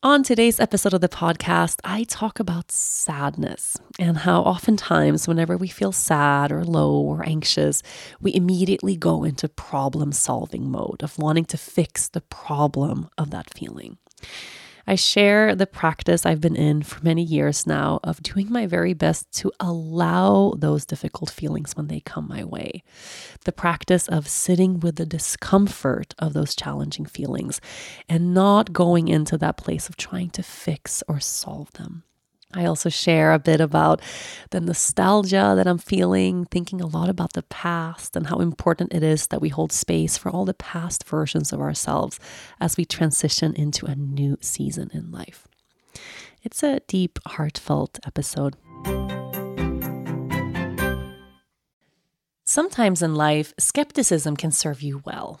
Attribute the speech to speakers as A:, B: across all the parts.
A: On today's episode of the podcast, I talk about sadness and how oftentimes, whenever we feel sad or low or anxious, we immediately go into problem solving mode of wanting to fix the problem of that feeling. I share the practice I've been in for many years now of doing my very best to allow those difficult feelings when they come my way. The practice of sitting with the discomfort of those challenging feelings and not going into that place of trying to fix or solve them. I also share a bit about the nostalgia that I'm feeling, thinking a lot about the past and how important it is that we hold space for all the past versions of ourselves as we transition into a new season in life. It's a deep, heartfelt episode. Sometimes in life, skepticism can serve you well.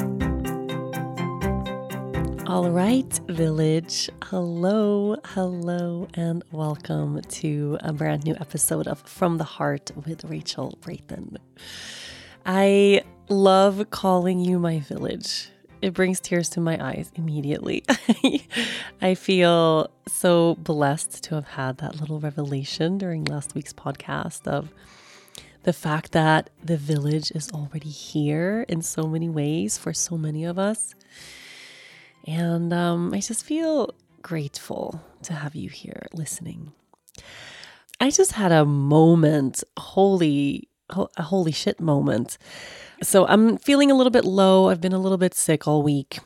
A: All right, village. Hello, hello, and welcome to a brand new episode of From the Heart with Rachel Brathen. I love calling you my village. It brings tears to my eyes immediately. I feel so blessed to have had that little revelation during last week's podcast of the fact that the village is already here in so many ways for so many of us. And um, I just feel grateful to have you here listening. I just had a moment, holy, a holy shit moment. So I'm feeling a little bit low. I've been a little bit sick all week.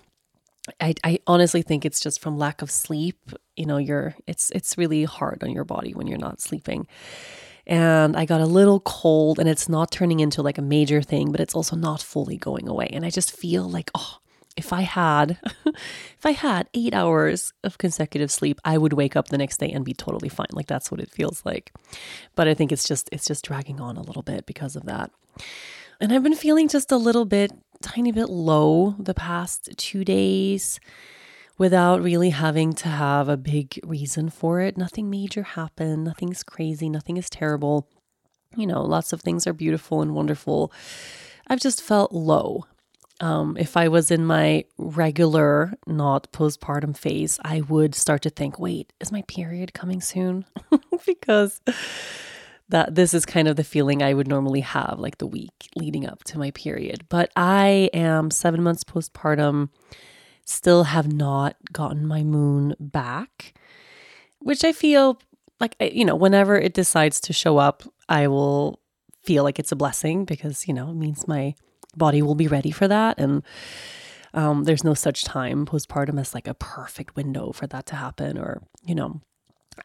A: I, I honestly think it's just from lack of sleep. You know, you're it's it's really hard on your body when you're not sleeping. And I got a little cold and it's not turning into like a major thing, but it's also not fully going away. And I just feel like, oh, if I had if I had 8 hours of consecutive sleep, I would wake up the next day and be totally fine. Like that's what it feels like. But I think it's just it's just dragging on a little bit because of that. And I've been feeling just a little bit tiny bit low the past 2 days without really having to have a big reason for it. Nothing major happened, nothing's crazy, nothing is terrible. You know, lots of things are beautiful and wonderful. I've just felt low um, if I was in my regular, not postpartum phase, I would start to think, wait, is my period coming soon? because that this is kind of the feeling I would normally have like the week leading up to my period. But I am seven months postpartum, still have not gotten my moon back, which I feel like, you know, whenever it decides to show up, I will feel like it's a blessing because, you know, it means my body will be ready for that. And um, there's no such time postpartum as like a perfect window for that to happen, or you know.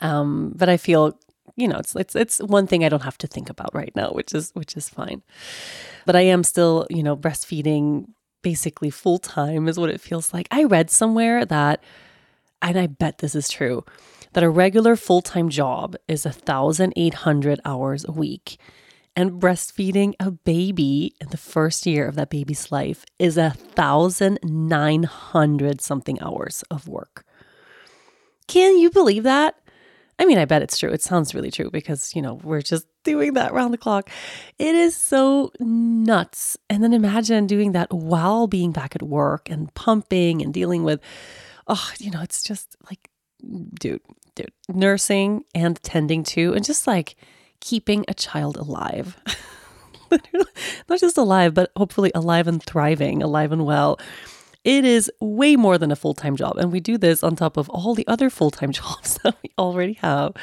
A: Um, but I feel you know it's it's it's one thing I don't have to think about right now, which is which is fine. But I am still you know breastfeeding basically full time is what it feels like. I read somewhere that, and I bet this is true, that a regular full time job is a thousand eight hundred hours a week And breastfeeding a baby in the first year of that baby's life is a thousand nine hundred something hours of work. Can you believe that? I mean, I bet it's true. It sounds really true because, you know, we're just doing that round the clock. It is so nuts. And then imagine doing that while being back at work and pumping and dealing with, oh, you know, it's just like, dude, dude, nursing and tending to, and just like keeping a child alive. Not just alive, but hopefully alive and thriving, alive and well. It is way more than a full time job. And we do this on top of all the other full time jobs that we already have.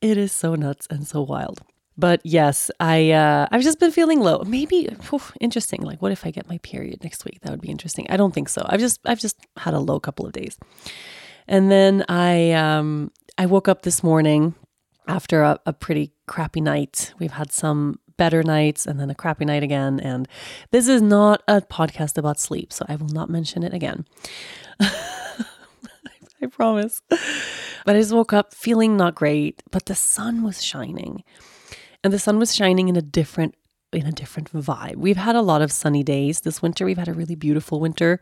A: It is so nuts and so wild. But yes, I uh, I've just been feeling low. Maybe interesting. Like, what if I get my period next week? That would be interesting. I don't think so. I've just I've just had a low couple of days, and then I um I woke up this morning after a, a pretty crappy night. We've had some better nights and then a crappy night again. And this is not a podcast about sleep, so I will not mention it again. I promise. But I just woke up feeling not great, but the sun was shining. And the sun was shining in a different in a different vibe. We've had a lot of sunny days this winter. We've had a really beautiful winter.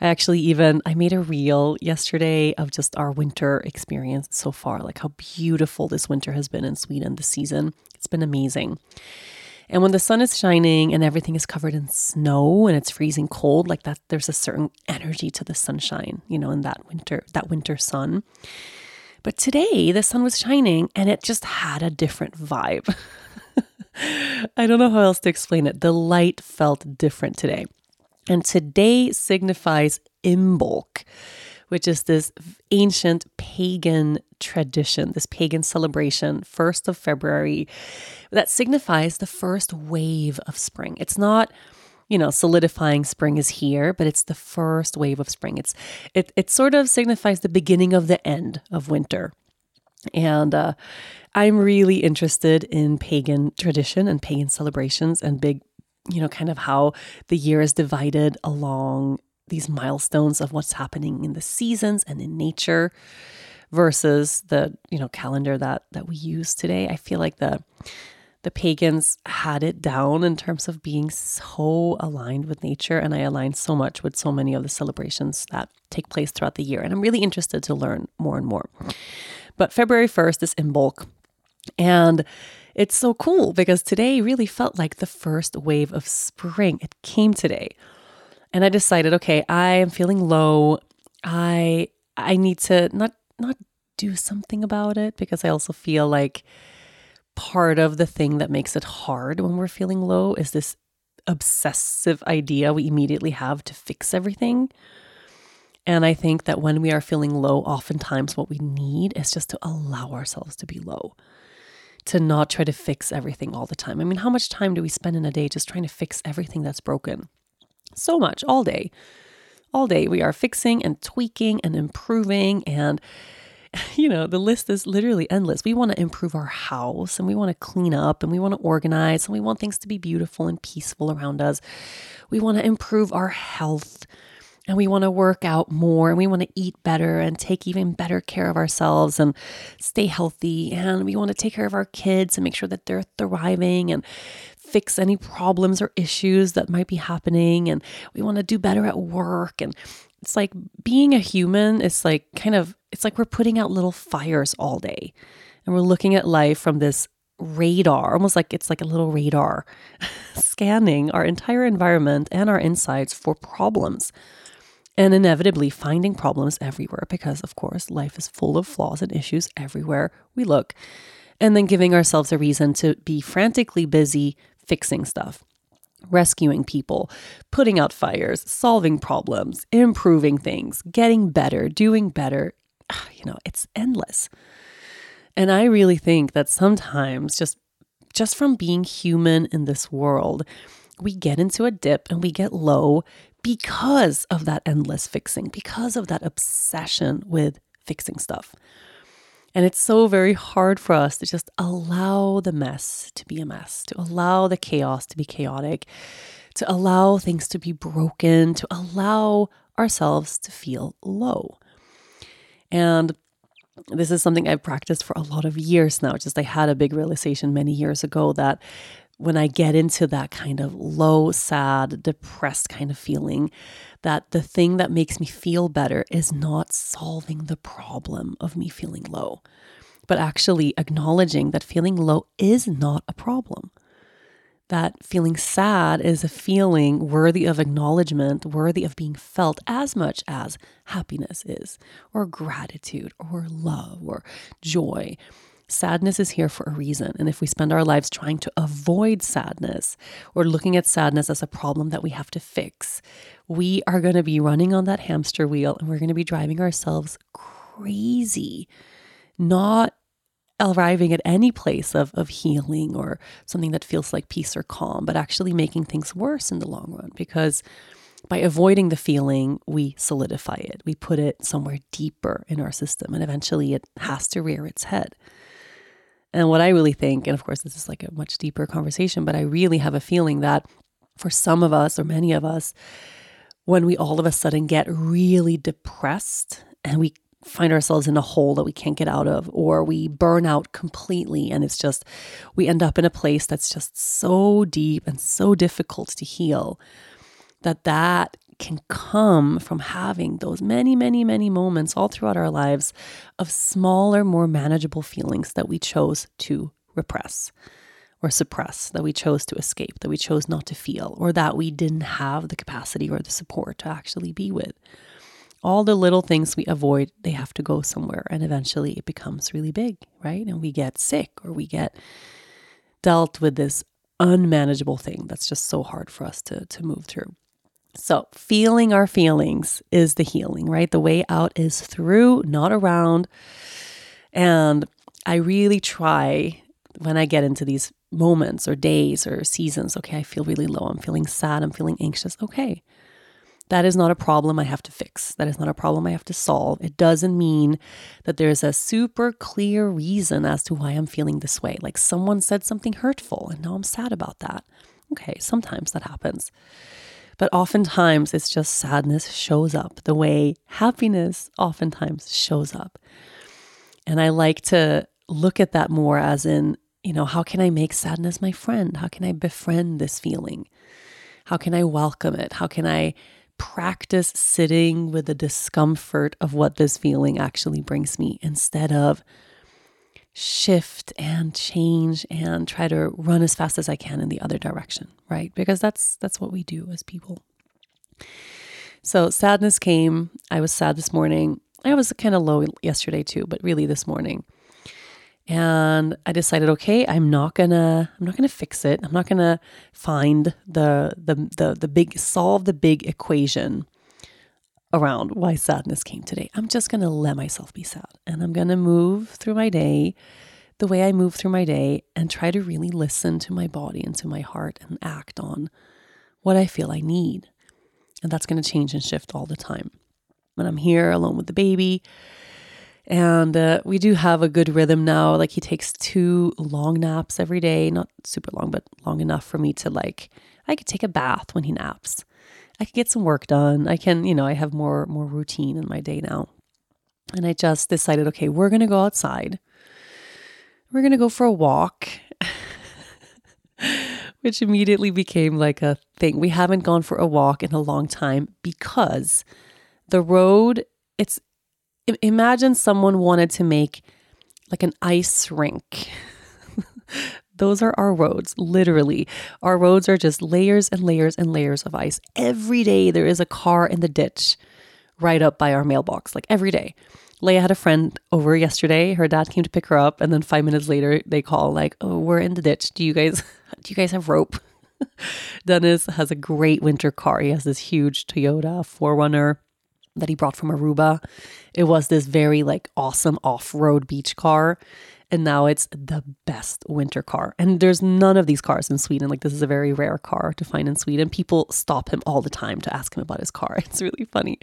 A: I actually even I made a reel yesterday of just our winter experience so far, like how beautiful this winter has been in Sweden this season. It's been amazing. And when the sun is shining and everything is covered in snow and it's freezing cold, like that, there's a certain energy to the sunshine, you know, in that winter, that winter sun. But today the sun was shining and it just had a different vibe. I don't know how else to explain it. The light felt different today. And today signifies Imbolc, which is this ancient pagan tradition, this pagan celebration, 1st of February, that signifies the first wave of spring. It's not you know solidifying spring is here but it's the first wave of spring it's it, it sort of signifies the beginning of the end of winter and uh, I'm really interested in pagan tradition and pagan celebrations and big, you know, kind of how the year is divided along these milestones of what's happening in the seasons and in nature versus the, you know, calendar that that we use today. I feel like the the pagans had it down in terms of being so aligned with nature and I align so much with so many of the celebrations that take place throughout the year and I'm really interested to learn more and more. But February 1st is Imbolc. And it's so cool because today really felt like the first wave of spring. It came today. And I decided, okay, I am feeling low. I I need to not not do something about it because I also feel like part of the thing that makes it hard when we're feeling low is this obsessive idea we immediately have to fix everything. And I think that when we are feeling low, oftentimes what we need is just to allow ourselves to be low, to not try to fix everything all the time. I mean, how much time do we spend in a day just trying to fix everything that's broken? So much, all day. All day, we are fixing and tweaking and improving. And, you know, the list is literally endless. We want to improve our house and we want to clean up and we want to organize and we want things to be beautiful and peaceful around us. We want to improve our health and we want to work out more and we want to eat better and take even better care of ourselves and stay healthy and we want to take care of our kids and make sure that they're thriving and fix any problems or issues that might be happening and we want to do better at work and it's like being a human is like kind of it's like we're putting out little fires all day and we're looking at life from this radar almost like it's like a little radar scanning our entire environment and our insides for problems and inevitably finding problems everywhere because, of course, life is full of flaws and issues everywhere we look. And then giving ourselves a reason to be frantically busy fixing stuff, rescuing people, putting out fires, solving problems, improving things, getting better, doing better. Ah, you know, it's endless. And I really think that sometimes just just from being human in this world, we get into a dip and we get low because of that endless fixing, because of that obsession with fixing stuff. And it's so very hard for us to just allow the mess to be a mess, to allow the chaos to be chaotic, to allow things to be broken, to allow ourselves to feel low. And this is something I've practiced for a lot of years now. Just I had a big realization many years ago that when I get into that kind of low, sad, depressed kind of feeling, that the thing that makes me feel better is not solving the problem of me feeling low, but actually acknowledging that feeling low is not a problem. That feeling sad is a feeling worthy of acknowledgement, worthy of being felt as much as happiness is, or gratitude, or love, or joy. Sadness is here for a reason. And if we spend our lives trying to avoid sadness or looking at sadness as a problem that we have to fix, we are going to be running on that hamster wheel and we're going to be driving ourselves crazy, not arriving at any place of, of healing or something that feels like peace or calm, but actually making things worse in the long run because by avoiding the feeling, we solidify it. We put it somewhere deeper in our system, and eventually it has to rear its head. And what I really think, and of course, this is like a much deeper conversation, but I really have a feeling that for some of us, or many of us, when we all of a sudden get really depressed and we find ourselves in a hole that we can't get out of, or we burn out completely, and it's just, we end up in a place that's just so deep and so difficult to heal, that that can come from having those many, many, many moments all throughout our lives of smaller, more manageable feelings that we chose to repress or suppress, that we chose to escape, that we chose not to feel, or that we didn't have the capacity or the support to actually be with. All the little things we avoid, they have to go somewhere, and eventually it becomes really big, right? And we get sick or we get dealt with this unmanageable thing that's just so hard for us to, to move through. So, feeling our feelings is the healing, right? The way out is through, not around. And I really try when I get into these moments or days or seasons, okay, I feel really low. I'm feeling sad. I'm feeling anxious. Okay. That is not a problem I have to fix. That is not a problem I have to solve. It doesn't mean that there's a super clear reason as to why I'm feeling this way. Like someone said something hurtful and now I'm sad about that. Okay, sometimes that happens. But oftentimes it's just sadness shows up the way happiness oftentimes shows up. And I like to look at that more as in, you know, how can I make sadness my friend? How can I befriend this feeling? How can I welcome it? How can I practice sitting with the discomfort of what this feeling actually brings me instead of shift and change and try to run as fast as I can in the other direction, right? Because that's that's what we do as people. So sadness came. I was sad this morning. I was kind of low yesterday too, but really this morning. And I decided, okay, I'm not gonna, I'm not gonna fix it. I'm not gonna find the the the the big solve the big equation around why sadness came today. I'm just going to let myself be sad and I'm going to move through my day the way I move through my day and try to really listen to my body and to my heart and act on what I feel I need. And that's going to change and shift all the time. When I'm here alone with the baby, and uh, we do have a good rhythm now. Like he takes two long naps every day, not super long, but long enough for me to like, I could take a bath when he naps. I can get some work done. I can, you know, I have more more routine in my day now. And I just decided, okay, we're going to go outside. We're going to go for a walk. Which immediately became like a thing. We haven't gone for a walk in a long time because the road, it's imagine someone wanted to make like an ice rink those are our roads, literally. Our roads are just layers and layers and layers of ice. Every day there is a car in the ditch right up by our mailbox, like every day. Leia had a friend over yesterday. Her dad came to pick her up, and then five minutes later they call like, "Oh, we're in the ditch. Do you guys do you guys have rope?" Dennis has a great winter car. He has this huge Toyota 4Runner that he brought from Aruba. It was this very like awesome off-road beach car and now it's the best winter car. And there's none of these cars in Sweden. Like this is a very rare car to find in Sweden. People stop him all the time to ask him about his car. It's really funny.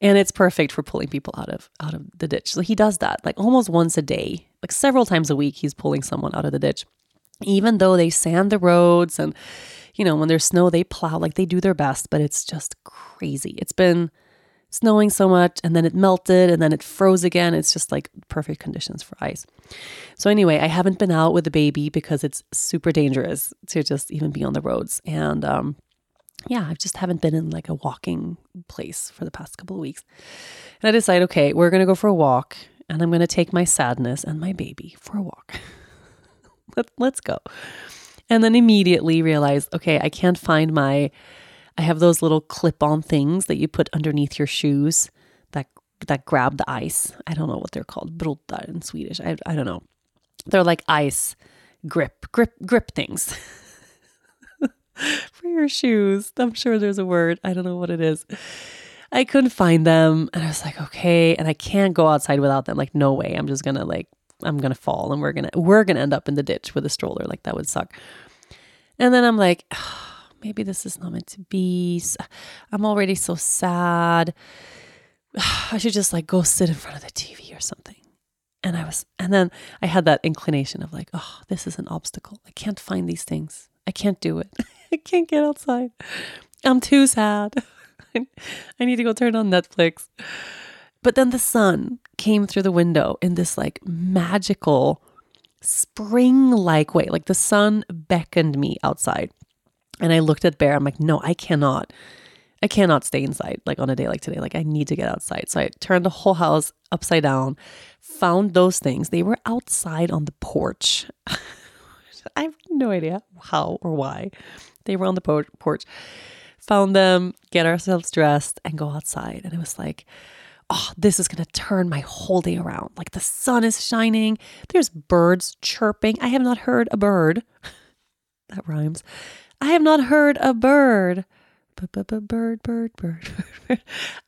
A: And it's perfect for pulling people out of out of the ditch. So he does that like almost once a day. Like several times a week he's pulling someone out of the ditch. Even though they sand the roads and you know, when there's snow they plow like they do their best, but it's just crazy. It's been snowing so much and then it melted and then it froze again. It's just like perfect conditions for ice. So, anyway, I haven't been out with the baby because it's super dangerous to just even be on the roads. And um, yeah, I just haven't been in like a walking place for the past couple of weeks. And I decide, okay, we're going to go for a walk and I'm going to take my sadness and my baby for a walk. Let, let's go. And then immediately realize, okay, I can't find my I have those little clip-on things that you put underneath your shoes that that grab the ice. I don't know what they're called, broddar in Swedish. I, I don't know. They're like ice grip, grip, grip things for your shoes. I'm sure there's a word. I don't know what it is. I couldn't find them. And I was like, okay. And I can't go outside without them. Like, no way. I'm just gonna like, I'm gonna fall and we're gonna we're gonna end up in the ditch with a stroller. Like that would suck. And then I'm like, oh, maybe this is not meant to be. I'm already so sad. I should just like go sit in front of the TV or something. And I was, and then I had that inclination of like, oh, this is an obstacle. I can't find these things. I can't do it. I can't get outside. I'm too sad. I need to go turn on Netflix. But then the sun came through the window in this like magical spring like way. Like the sun beckoned me outside. And I looked at Bear. I'm like, no, I cannot. I cannot stay inside like on a day like today. Like I need to get outside. So I turned the whole house upside down, found those things. They were outside on the porch. I have no idea how or why. They were on the porch. Found them, get ourselves dressed, and go outside. And it was like, oh, this is going to turn my whole day around. Like the sun is shining, there's birds chirping. I have not heard a bird. that rhymes. I have not heard a bird. Bird, bird, bird, bird.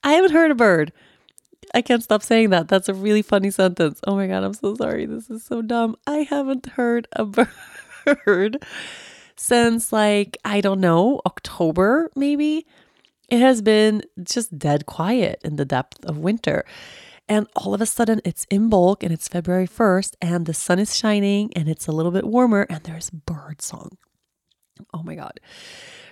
A: I haven't heard a bird. I can't stop saying that. That's a really funny sentence. Oh my God, I'm so sorry. This is so dumb. I haven't heard a bird since, like, I don't know, October maybe. It has been just dead quiet in the depth of winter. And all of a sudden, it's Imbolc and it's February 1st, and the sun is shining and it's a little bit warmer, and there's bird song. Oh my God.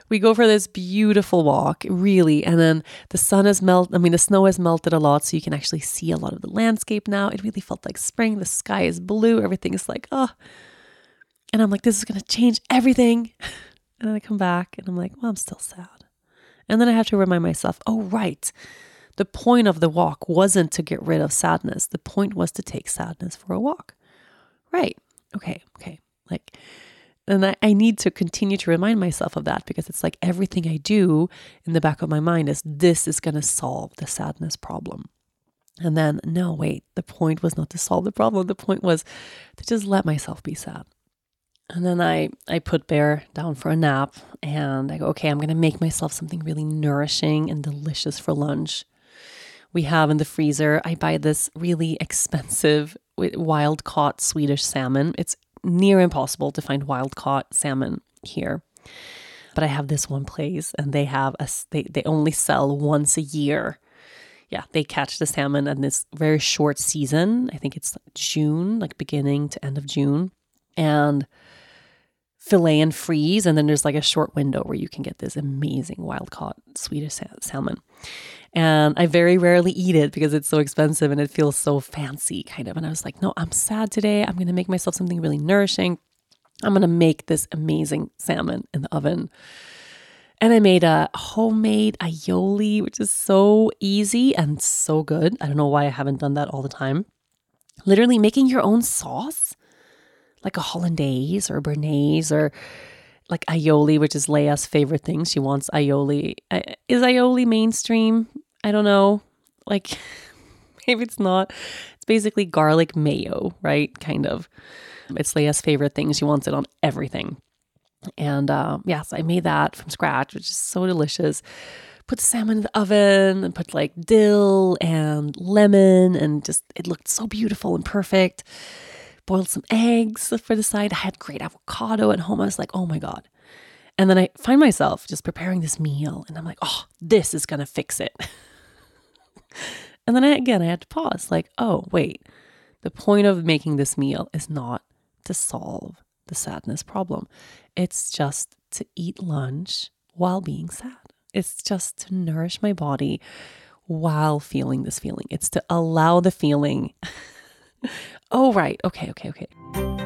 A: We go for this beautiful walk, really. And then the sun has melted, I mean, the snow has melted a lot, so you can actually see a lot of the landscape now. It really felt like spring. The sky is blue. Everything is like, oh. And I'm like, this is going to change everything. And then I come back and I'm like, well, I'm still sad. And then I have to remind myself, oh, right. The point of the walk wasn't to get rid of sadness. The point was to take sadness for a walk. Right. Okay. Okay. Like, and I, I need to continue to remind myself of that because it's like everything I do in the back of my mind is this is going to solve the sadness problem. And then, no, wait, the point was not to solve the problem. The point was to just let myself be sad. And then I, I put Bear down for a nap and I go, okay, I'm going to make myself something really nourishing and delicious for lunch. We have in the freezer, I buy this really expensive wild caught Swedish salmon. It's near impossible to find wild caught salmon here. But I have this one place and they have a they, they only sell once a year. Yeah, they catch the salmon in this very short season. I think it's June, like beginning to end of June. And fillet and freeze. And then there's like a short window where you can get this amazing wild caught Swedish salmon. And I very rarely eat it because it's so expensive and it feels so fancy, kind of. And I was like, no, I'm sad today. I'm going to make myself something really nourishing. I'm going to make this amazing salmon in the oven. And I made a homemade aioli, which is so easy and so good. I don't know why I haven't done that all the time. Literally making your own sauce, like a hollandaise or a béarnaise or like aioli, which is Leia's favorite thing. She wants aioli. Is aioli mainstream? I don't know. Like, maybe it's not. It's basically garlic mayo, right? Kind of. It's Leia's favorite thing. She wants it on everything. And uh, yes, I made that from scratch, which is so delicious. Put salmon in the oven and put like dill and lemon, and just it looked so beautiful and perfect. Boiled some eggs for the side. I had great avocado at home. I was like, oh my God. And then I find myself just preparing this meal, and I'm like, oh, this is going to fix it. And then I, again, I had to pause like, oh, wait, the point of making this meal is not to solve the sadness problem. It's just to eat lunch while being sad. It's just to nourish my body while feeling this feeling. It's to allow the feeling. oh, right. Okay, okay, okay.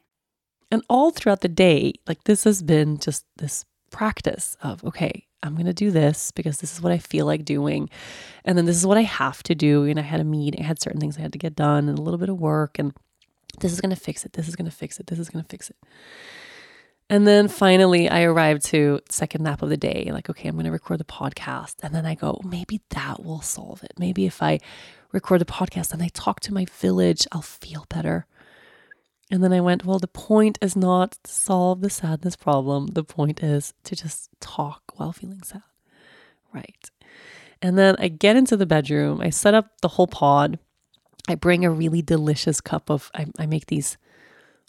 A: And all throughout the day, like this has been just this practice of, okay, I'm going to do this because this is what I feel like doing. And then this is what I have to do. And I had a meeting, I had certain things I had to get done and a little bit of work. And this is going to fix it. This is going to fix it. This is going to fix it. And then finally, I arrived to second nap of the day. Like, okay, I'm going to record the podcast. And then I go, maybe that will solve it. Maybe if I record the podcast and I talk to my village, I'll feel better. And then I went, well, the point is not to solve the sadness problem. The point is to just talk while feeling sad. Right. And then I get into the bedroom. I set up the whole pod. I bring a really delicious cup of, I, I make these.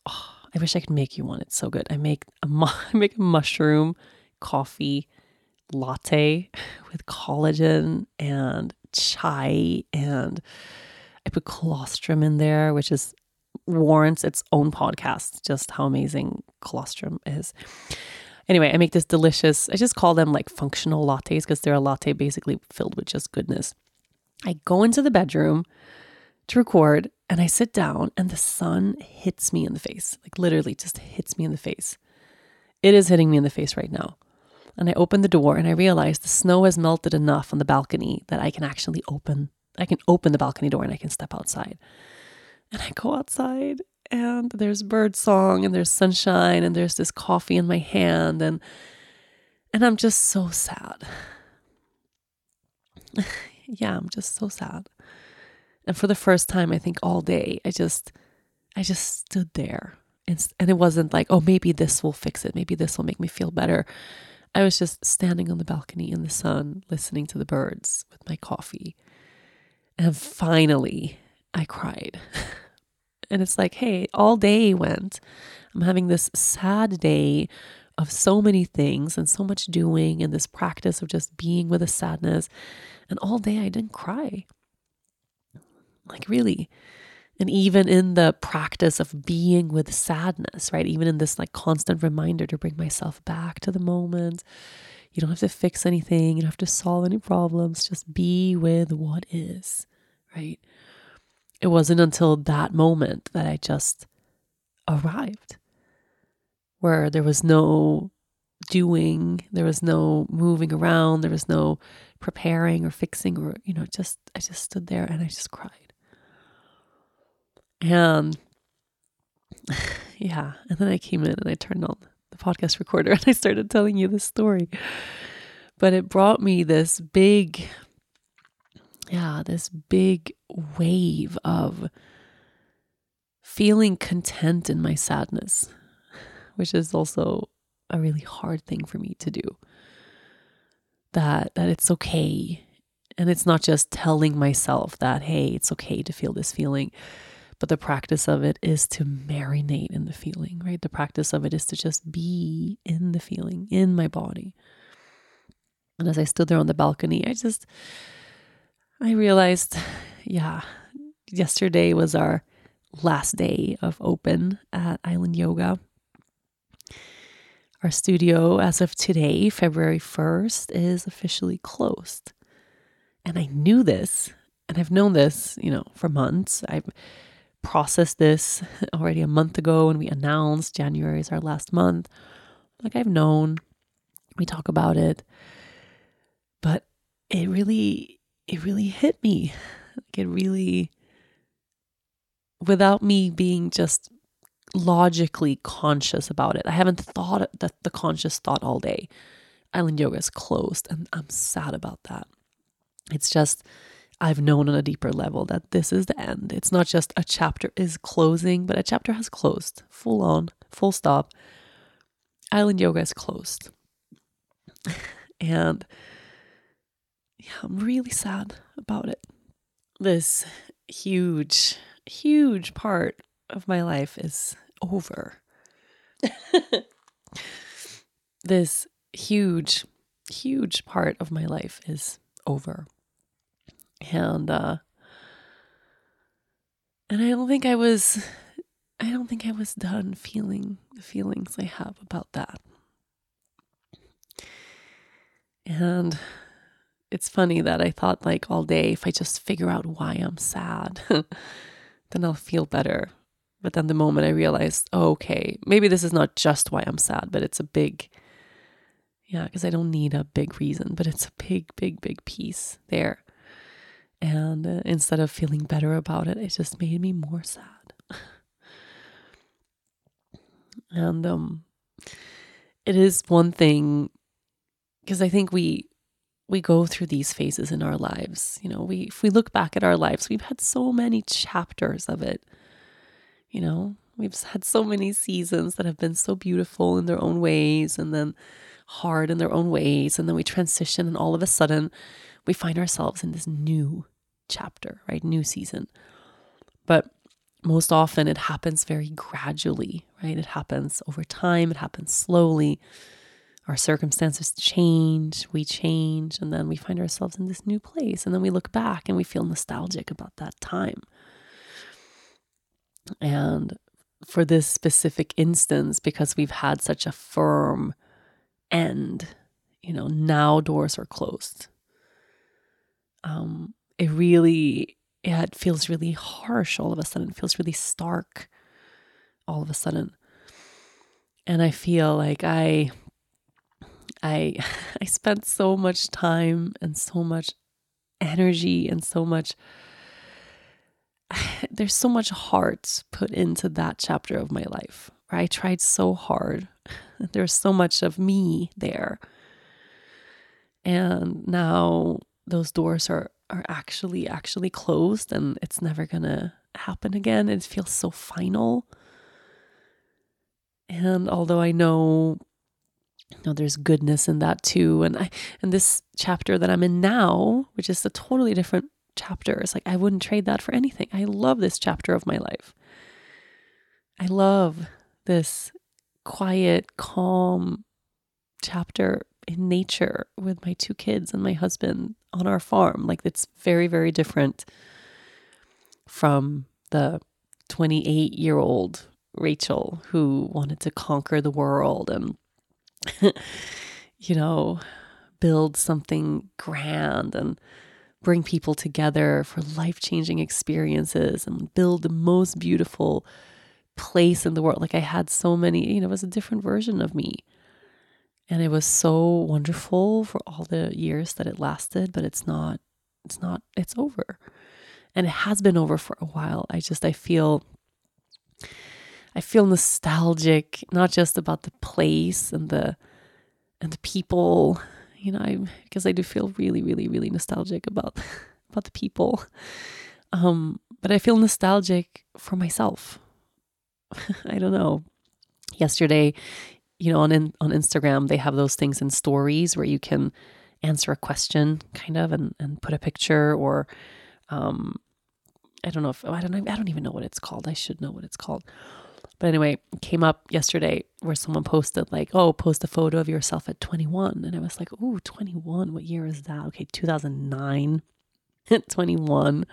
A: Oh, I wish I could make you one. It's so good. I make a, I make a mushroom coffee latte with collagen and chai and I put colostrum in there, which is warrants its own podcast, just how amazing colostrum is. Anyway, I make this delicious, I just call them like functional lattes because they're a latte basically filled with just goodness. I go into the bedroom to record and I sit down and the sun hits me in the face, like literally just hits me in the face. It is hitting me in the face right now. And I open the door and I realize the snow has melted enough on the balcony that I can actually open I can open the balcony door and I can step outside. And I go outside and there's bird song and there's sunshine and there's this coffee in my hand and and I'm just so sad. yeah, I'm just so sad. And for the first time I think all day, I just I just stood there. And, and it wasn't like, oh, maybe this will fix it. Maybe this will make me feel better. I was just standing on the balcony in the sun, listening to the birds with my coffee. And finally, I cried. And it's like, hey, all day went. I'm having this sad day of so many things and so much doing and this practice of just being with a sadness. And all day I didn't cry. Like, really. And even in the practice of being with sadness, right? Even in this like constant reminder to bring myself back to the moment. You don't have to fix anything, you don't have to solve any problems. Just be with what is, right? It wasn't until that moment that I just arrived, where there was no doing, there was no moving around, there was no preparing or fixing, or, you know, just, I just stood there and I just cried. And yeah, and then I came in and I turned on the podcast recorder and I started telling you this story. But it brought me this big yeah, this big wave of feeling content in my sadness, which is also a really hard thing for me to do. That that it's okay. And it's not just telling myself that, hey, it's okay to feel this feeling, but the practice of it is to marinate in the feeling, right? The practice of it is to just be in the feeling, in my body. And as I stood there on the balcony, I just I realized, yeah, yesterday was our last day of open at Island Yoga. Our studio, as of today, February 1st, is officially closed. And I knew this, and I've known this, you know, for months. I've processed this already a month ago when we announced January is our last month. Like I've known, we talk about it, but it really it really hit me. Like it really without me being just logically conscious about it. I haven't thought that the conscious thought all day. Island Yoga is closed, and I'm sad about that. It's just I've known on a deeper level that this is the end. It's not just a chapter is closing, but a chapter has closed, full on, full stop. Island Yoga is closed. and yeah, I'm really sad about it. This huge, huge part of my life is over. this huge, huge part of my life is over. And uh and I don't think I was I don't think I was done feeling the feelings I have about that. And it's funny that I thought like all day if I just figure out why I'm sad, then I'll feel better. But then the moment I realized, oh, okay, maybe this is not just why I'm sad, but it's a big, yeah, because I don't need a big reason, but it's a big, big, big piece there. And uh, instead of feeling better about it, it just made me more sad. and um, it is one thing because I think we we go through these phases in our lives. You know, we if we look back at our lives, we've had so many chapters of it you know, we've had so many seasons that have been so beautiful in their own ways and then hard in their own ways. And then we transition, and all of a sudden, we find ourselves in this new chapter, right? New season. But most often, it happens very gradually, right? It happens over time, it happens slowly. Our circumstances change, we change, and then we find ourselves in this new place. And then we look back and we feel nostalgic about that time. And for this specific instance, because we've had such a firm end, you know, now doors are closed. Um, it really, it feels really harsh all of a sudden. It feels really stark all of a sudden. And I feel like I, I, I spent so much time and so much energy and so much there's so much heart put into that chapter of my life. I tried so hard. There's so much of me there. And now those doors are are actually actually closed and it's never going to happen again. It feels so final. And although I know know there's goodness in that too and I and this chapter that I'm in now, which is a totally different chapters. Like, I wouldn't trade that for anything. I love this chapter of my life. I love this quiet, calm chapter in nature with my two kids and my husband on our farm. Like, it's very, very different from the 28 year old Rachel who wanted to conquer the world and, you know, build something grand and bring people together for life changing experiences and build the most beautiful place in the world. Like I had so many, you know, it was a different version of me. And it was so wonderful for all the years that it lasted, but it's not, it's not, it's over. And it has been over for a while. I just, I feel, I feel nostalgic, not just about the place and the, and the people you know, I because I do feel really, really, really nostalgic about about the people. Um, but I feel nostalgic for myself. I don't know. Yesterday, you know, on in, on Instagram, they have those things in stories where you can answer a question, kind of, and and put a picture or, um, I don't know if I don't I don't even know what it's called. I should know what it's called. But anyway, came up yesterday where someone posted like, "Oh, post a photo of yourself at 21." And I was like, "Ooh, 21. What year is that?" Okay, 2009. 21.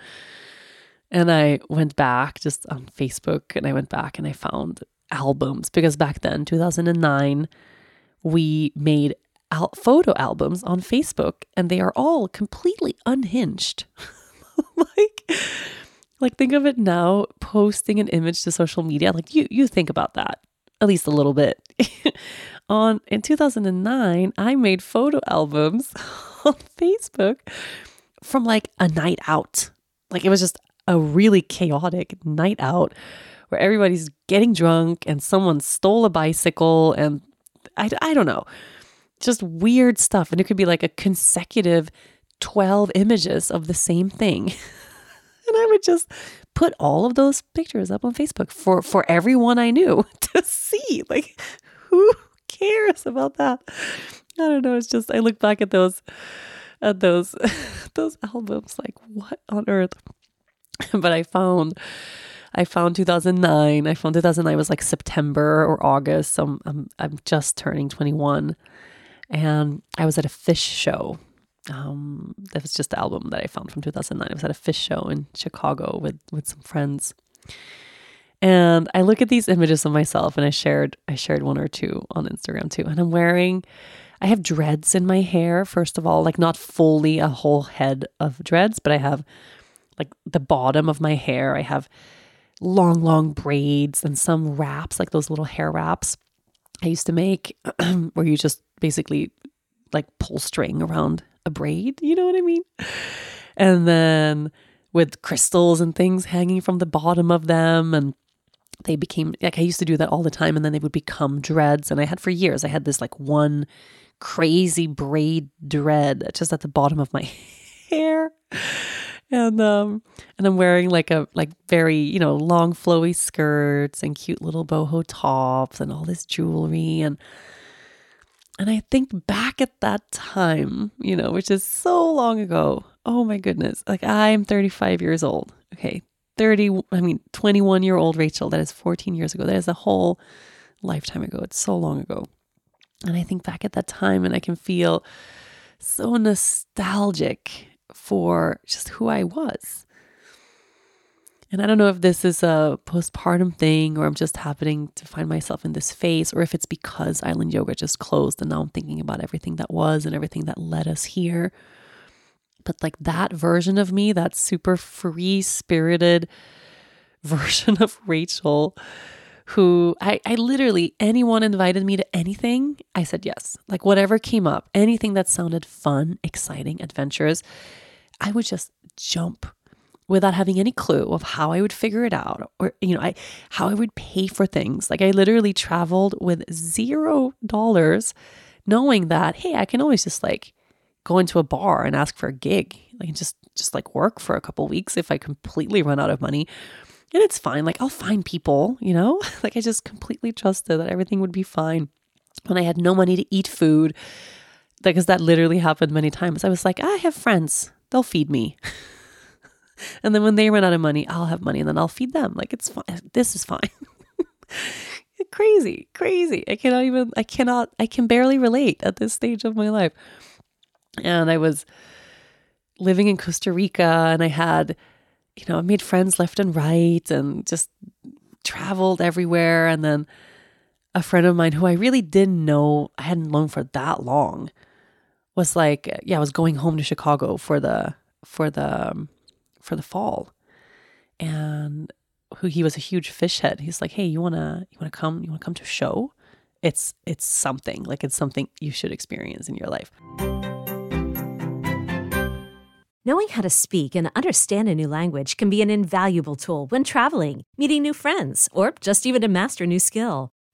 A: And I went back just on Facebook and I went back and I found albums because back then, 2009, we made al- photo albums on Facebook and they are all completely unhinged. like like think of it now, posting an image to social media. Like you you think about that at least a little bit. on in 2009, I made photo albums on Facebook from like a night out. Like it was just a really chaotic night out where everybody's getting drunk and someone stole a bicycle and I, I don't know, just weird stuff. And it could be like a consecutive 12 images of the same thing. and I would just put all of those pictures up on Facebook for, for everyone I knew to see. Like, who cares about that? I don't know. It's just, I look back at those, at those, those albums, like, what on earth? but I found I found 2009. I found 2009 was like September or August. So I'm, I'm, I'm just turning 21. And I was at a Phish show. Um, that was just the album that I found from 2009. I was at a Phish show in Chicago with, with some friends. And I look at these images of myself and I shared I shared one or two on Instagram too. And I'm wearing I have dreads in my hair, first of all, like not fully a whole head of dreads, but I have like the bottom of my hair. I have long, long braids and some wraps, like those little hair wraps I used to make, where you just basically like pull string around a braid. You know what I mean? And then with crystals and things hanging from the bottom of them. And they became like I used to do that all the time. And then they would become dreads. And I had for years, I had this like one crazy braid dread just at the bottom of my hair and um and I'm wearing like a like very you know long flowy skirts and cute little boho tops and all this jewelry and and I think back at that time, you know, which is so long ago. Oh my goodness. Like I'm 35 years old. Okay. 30 I mean 21 year old Rachel that is 14 years ago. That is a whole lifetime ago. It's so long ago. And I think back at that time and I can feel so nostalgic for just who I was. And I don't know if this is a postpartum thing or I'm just happening to find myself in this phase or if it's because Island Yoga just closed and now I'm thinking about everything that was and everything that led us here. But like that version of me, that super free spirited version of Rachel, who I, I literally, anyone invited me to anything, I said yes. Like whatever came up, anything that sounded fun, exciting, adventurous. I would just jump without having any clue of how I would figure it out or you know I how I would pay for things. Like I literally traveled with 0 dollars knowing that hey, I can always just like go into a bar and ask for a gig. Like just just like work for a couple weeks if I completely run out of money. And it's fine. Like I'll find people, you know? like I just completely trusted that everything would be fine. When I had no money to eat food, because that literally happened many times. I was like, I have friends they'll feed me. and then when they run out of money, I'll have money and then I'll feed them. Like it's fine. This is fine. crazy, crazy. I cannot even, I cannot, I can barely relate at this stage of my life. And I was living in Costa Rica and I had, you know, I made friends left and right and just traveled everywhere. And then a friend of mine who I really didn't know, I hadn't known for that long was like, yeah, I was going home to Chicago for the for the um, for the fall, and who he was a huge Phish head. He's like, hey, you wanna you wanna come you wanna come to a show? It's it's something like it's something you should experience in your life.
B: Knowing how to speak and understand a new language can be an invaluable tool when traveling, meeting new friends, or just even to master a new skill.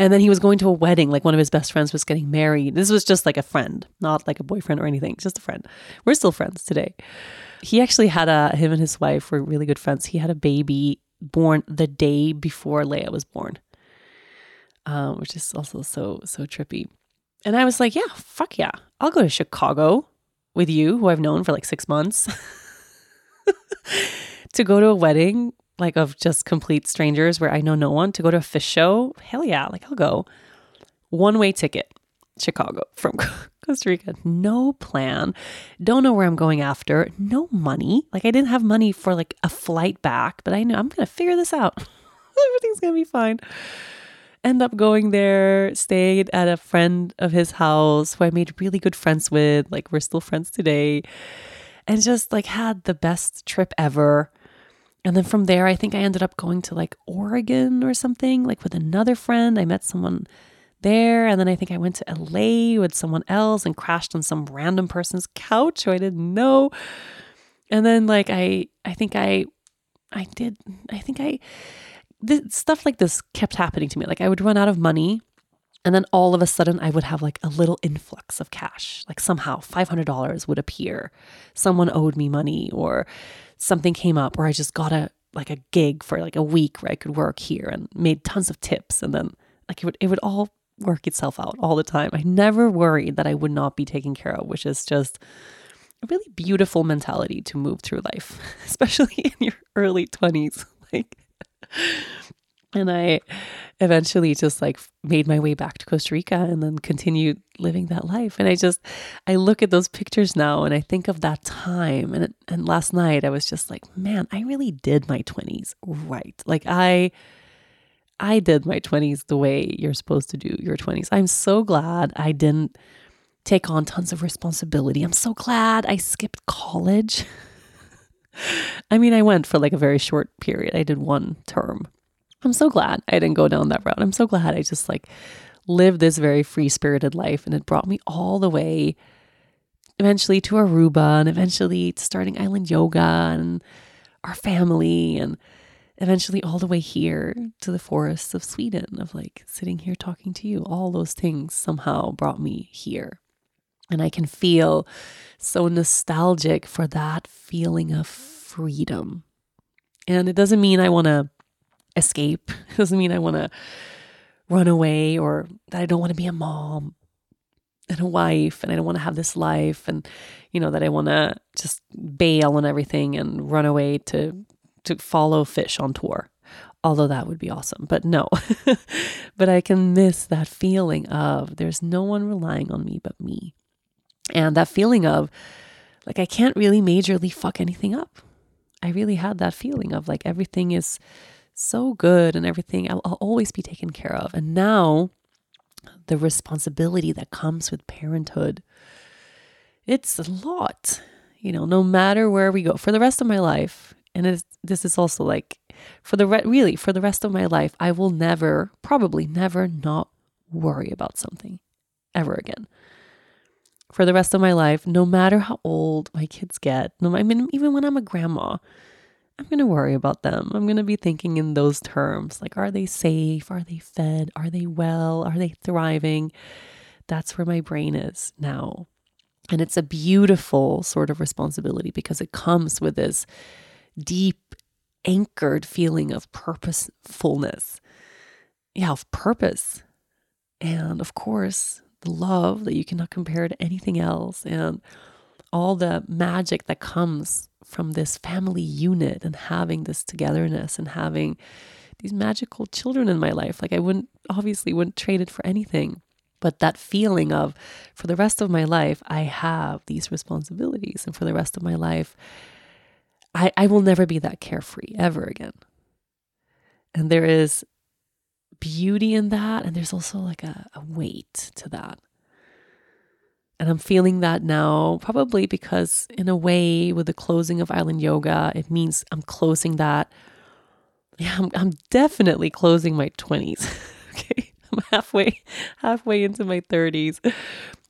A: And then he was going to a wedding, like one of his best friends was getting married. This was just like a friend, not like a boyfriend or anything, just a friend. We're still friends today. He actually had a, him and his wife were really good friends. He had a baby born the day before Leia was born, um, which is also so, so trippy. And I was like, yeah, fuck yeah. I'll go to Chicago with you, who I've known for like six months, to go to a wedding like of just complete strangers where I know no one, to go to a Phish show. Hell yeah, like I'll go. One way ticket, Chicago from Costa Rica. No plan. Don't know where I'm going after. No money. Like I didn't have money for like a flight back, but I know I'm going to figure this out. Everything's going to be fine end up going there, stayed at a friend of his house who I made really good friends with. Like, we're still friends today. And just like had the best trip ever. And then from there, I think I ended up going to like Oregon or something, like with another friend. I met someone there. And then I think I went to LA with someone else and crashed on some random person's couch who I didn't know. And then like I I think I I did I think I this, stuff like this kept happening to me. Like I would run out of money and then all of a sudden I would have like a little influx of cash. Like somehow $500 would appear. Someone owed me money or something came up or I just got a like a gig for like a week where I could work here and made tons of tips and then like it would it would all work itself out all the time. I never worried that I would not be taken care of, which is just a really beautiful mentality to move through life, especially in your early 20s. Like and I eventually just like made my way back to Costa Rica and then continued living that life. And I just, I look at those pictures now and I think of that time. And, and last night I was just like, man, I really did my 20s right. Like I, I did my 20s the way you're supposed to do your 20s. I'm so glad I didn't take on tons of responsibility. I'm so glad I skipped college. I mean, I went for like a very short period. I did one term. I'm so glad I didn't go down that route. I'm so glad I just like lived this very free spirited life and it brought me all the way eventually to Aruba and eventually to starting island yoga and our family and eventually all the way here to the forests of Sweden of like sitting here talking to you. All those things somehow brought me here. And I can feel so nostalgic for that feeling of freedom. And it doesn't mean I want to escape, it doesn't mean I want to run away or that I don't want to be a mom and a wife and I don't want to have this life and you know that I want to just bail on everything and run away to to follow Phish on tour although that would be awesome. But no, but I can miss that feeling of there's no one relying on me but me. And that feeling of like, I can't really majorly fuck anything up. I really had that feeling of like everything is so good and everything, I'll, I'll always be taken care of. And now the responsibility that comes with parenthood, it's a lot, you know, no matter where we go for the rest of my life. And this is also like for the re- really for the rest of my life, I will never, probably never, not worry about something ever again for the rest of my life, no matter how old my kids get. No, I mean, even when I'm a grandma, I'm going to worry about them. I'm going to be thinking in those terms like, are they safe? Are they fed? Are they well? Are they thriving? That's where my brain is now. And it's a beautiful sort of responsibility because it comes with this deep, anchored feeling of purposefulness. Yeah, of purpose. And of course, the love that you cannot compare to anything else and all the magic that comes from this family unit and having this togetherness and having these magical children in my life like i wouldn't obviously wouldn't trade it for anything but that feeling of for the rest of my life i have these responsibilities and for the rest of my life i, I will never be that carefree ever again and there is beauty in that. And there's also like a, a weight to that. And I'm feeling that now, probably because, in a way, with the closing of Island Yoga, it means I'm closing that. Yeah, I'm, I'm definitely closing my 20s. okay. I'm halfway, halfway into my 30s.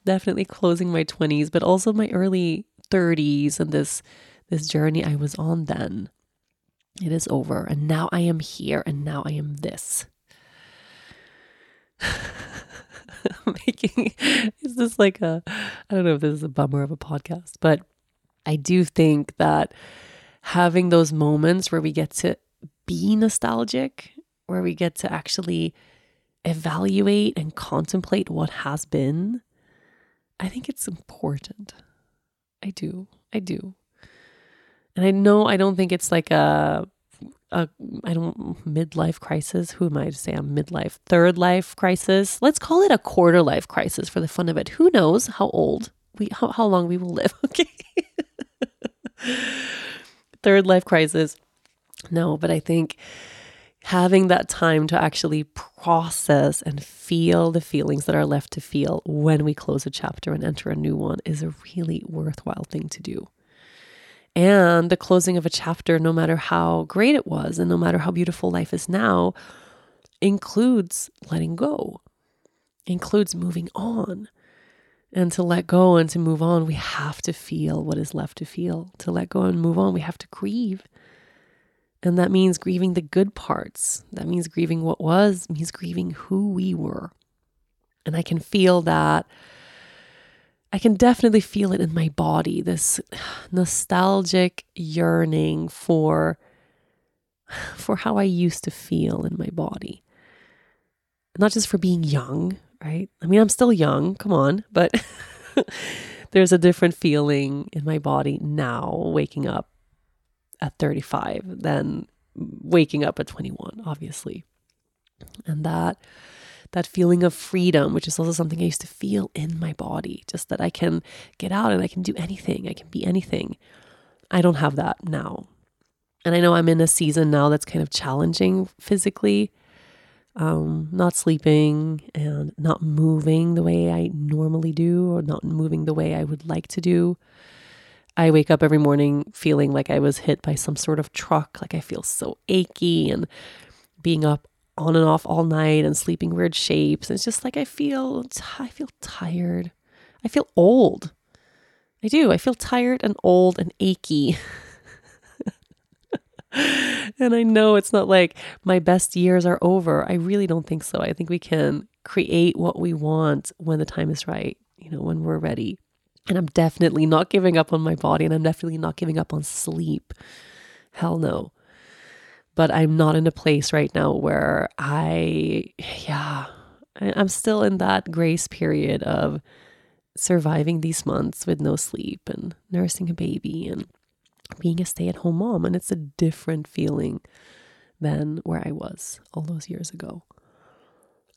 A: Definitely closing my 20s, but also my early 30s and this this journey I was on then. It is over. And now I am here and now I am this. making is this like a I don't know if this is a bummer of a podcast, but I do think that having those moments where we get to be nostalgic, where we get to actually evaluate and contemplate what has been, I think it's important. I do. I do. And I know I don't think it's like a a I don't midlife crisis. Who am I to say I'm midlife? Third life crisis. Let's call it a quarter life crisis for the fun of it. Who knows how old we how, how long we will live, okay? Third life crisis. No, but I think having that time to actually process and feel the feelings that are left to feel when we close a chapter and enter a new one is a really worthwhile thing to do. And the closing of a chapter, no matter how great it was and no matter how beautiful life is now, includes letting go, includes moving on. And to let go and to move on, we have to feel what is left to feel. To let go and move on, we have to grieve. And that means grieving the good parts. That means grieving what was, means grieving who we were. And I can feel that. I can definitely feel it in my body this nostalgic yearning for for how I used to feel in my body. Not just for being young, right? I mean, I'm still young, come on, but there's a different feeling in my body now waking up at 35 than waking up at 21, obviously. And that that feeling of freedom, which is also something I used to feel in my body, just that I can get out and I can do anything, I can be anything. I don't have that now. And I know I'm in a season now that's kind of challenging physically. Um, not sleeping and not moving the way I normally do, or not moving the way I would like to do. I wake up every morning feeling like I was hit by some sort of truck, like I feel so achy and being up on and off all night and sleeping weird shapes. It's just like I feel I feel tired. I feel old. I do. I feel tired and old and achy. and I know it's not like my best years are over. I really don't think so. I think we can create what we want when the time is right, you know, when we're ready. And I'm definitely not giving up on my body and I'm definitely not giving up on sleep. Hell no. But I'm not in a place right now where I, yeah, I'm still in that grace period of surviving these months with no sleep and nursing a baby and being a stay at home mom. And it's a different feeling than where I was all those years ago.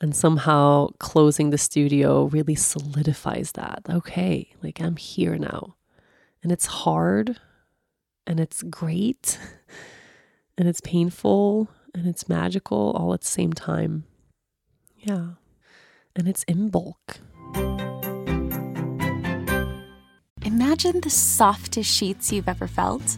A: And somehow closing the studio really solidifies that. Okay, like I'm here now. And it's hard and it's great and it's painful and it's magical all at the same time. Yeah. And it's Imbolc.
C: Imagine the softest sheets you've ever felt.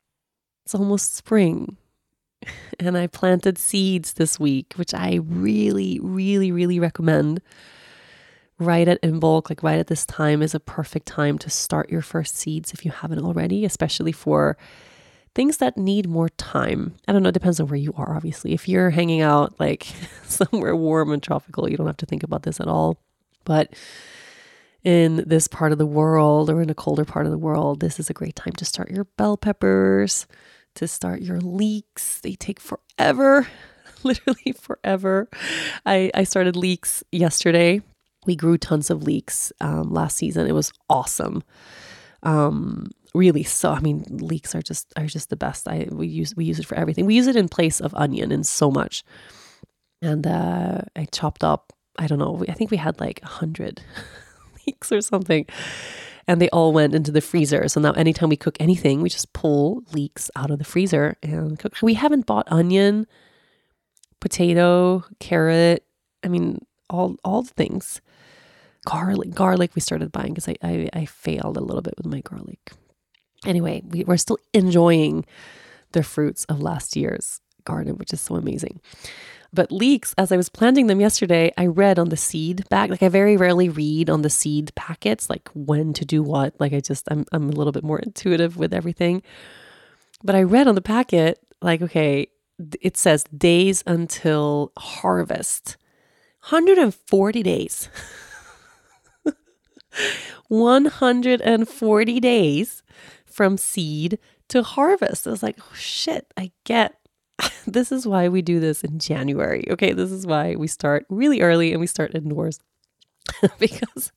A: It's almost spring. And I planted seeds this week, which I really, really, really recommend. Right at Imbolc, like right at this time, is a perfect time to start your first seeds if you haven't already, especially for things that need more time. I don't know, it depends on where you are, obviously. If you're hanging out like somewhere warm and tropical, you don't have to think about this at all. But in this part of the world or in a colder part of the world, this is a great time to start your bell peppers, to start your leeks. They take forever, literally forever. I, I started leeks yesterday. We grew tons of leeks um, last season. It was awesome. Um, really so i mean leeks are just are just the best i we use we use it for everything we use it in place of onion and so much and uh i chopped up i don't know i think we had like a 100 weeks or something. And they all went into the freezer. So now, anytime we cook anything, we just pull leeks out of the freezer and cook. We haven't bought onion, potato, carrot. I mean, all all things. Garlic, garlic. We started buying because I, I I failed a little bit with my garlic. Anyway, we, we're still enjoying the fruits of last year's garden, which is so amazing. But leeks, as I was planting them yesterday, I read on the seed bag. Like I very rarely read on the seed packets, like when to do what. Like I just, I'm, I'm a little bit more intuitive with everything. But I read on the packet, like, okay, it says days until harvest 140 days. 140 days from seed to harvest. I was like, oh shit, I get this is why we do this in January. Okay, this is why we start really early and we start indoors because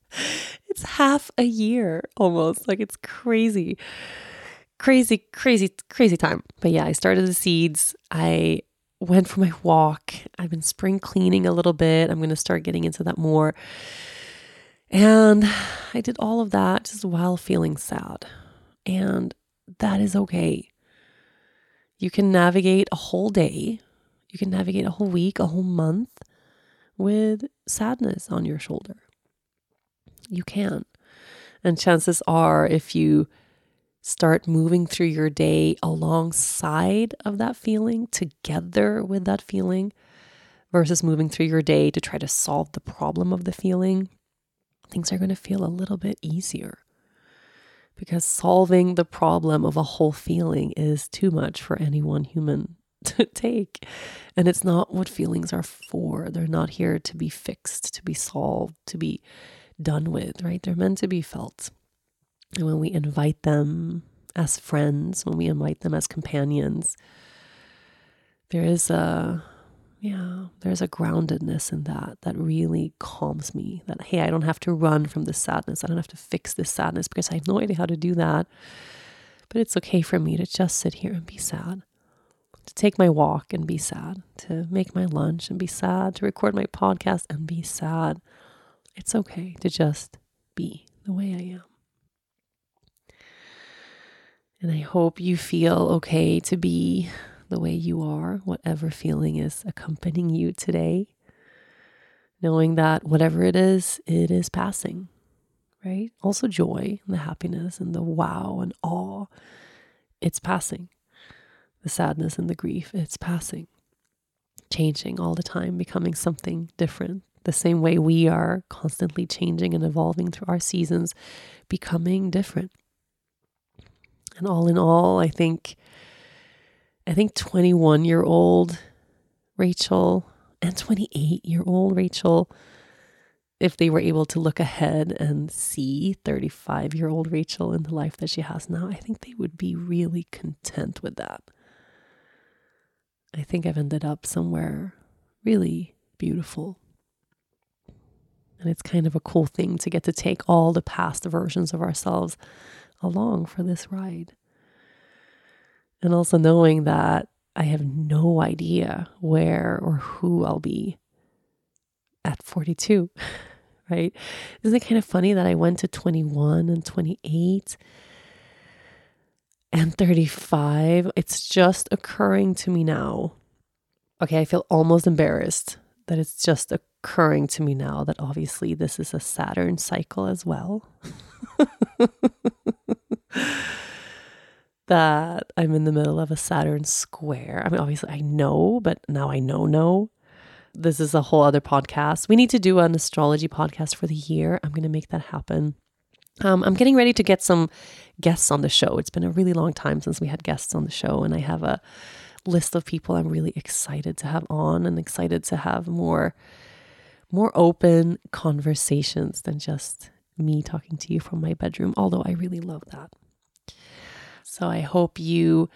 A: it's half a year almost. Like it's crazy. Crazy, crazy, crazy time. But yeah, I started the seeds. I went for my walk. I've been spring cleaning a little bit. I'm going to start getting into that more. And I did all of that just while feeling sad. And that is okay. You can navigate a whole day, you can navigate a whole week, a whole month with sadness on your shoulder. You can. And chances are, if you start moving through your day alongside of that feeling, together with that feeling, versus moving through your day to try to solve the problem of the feeling, things are going to feel a little bit easier because solving the problem of a whole feeling is too much for any one human to take. And it's not what feelings are for. They're not here to be fixed, to be solved, to be done with, right? They're meant to be felt. And when we invite them as friends, when we invite them as companions, there is a yeah, there's a groundedness in that that really calms me. That, hey, I don't have to run from this sadness. I don't have to fix this sadness because I have no idea how to do that. But it's okay for me to just sit here and be sad, to take my walk and be sad, to make my lunch and be sad, to record my podcast and be sad. It's okay to just be the way I am. And I hope you feel okay to be the way you are, whatever feeling is accompanying you today, knowing that whatever it is, it is passing, right? Also, joy and the happiness and the wow and awe, it's passing. The sadness and the grief, it's passing, changing all the time, becoming something different. The same way we are constantly changing and evolving through our seasons, becoming different. And all in all, I think I think 21 year old Rachel and 28 year old Rachel, if they were able to look ahead and see 35 year old Rachel in the life that she has now, I think they would be really content with that. I think I've ended up somewhere really beautiful. And it's kind of a cool thing to get to take all the past versions of ourselves along for this ride. And also knowing that I have no idea where or who I'll be at 42, right? Isn't it kind of funny that I went to 21 and 28 and 35? It's just occurring to me now. Okay, I feel almost embarrassed that it's just occurring to me now that obviously this is a Saturn cycle as well. that I'm in the middle of a Saturn square. I mean, obviously, I know, but now I know, no. This is a whole other podcast. We need to do an astrology podcast for the year. I'm going to make that happen. Um, I'm getting ready to get some guests on the show. It's been a really long time since we had guests on the show, and I have a list of people I'm really excited to have on and excited to have more more open conversations than just me talking to you from my bedroom, although I really love that. So I hope you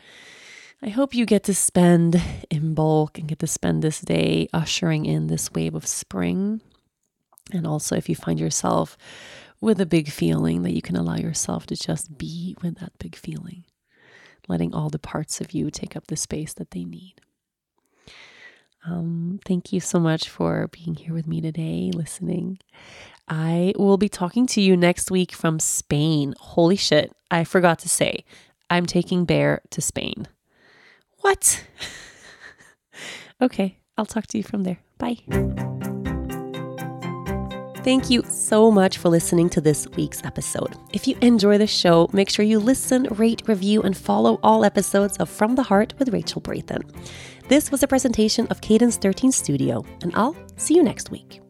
A: I hope you get to spend Imbolc and get to spend this day ushering in this wave of spring. And also if you find yourself with a big feeling that you can allow yourself to just be with that big feeling, letting all the parts of you take up the space that they need. Um, thank you so much for being here with me today, listening. I will be talking to you next week from Spain. Holy shit, I forgot to say, I'm taking Bear to Spain. What? okay, I'll talk to you from there. Bye. Thank you so much for listening to this week's episode. If you enjoy the show, make sure you listen, rate, review, and follow all episodes of From the Heart with Rachel Brathen. This was a presentation of Cadence 13 Studio, and I'll see you next week.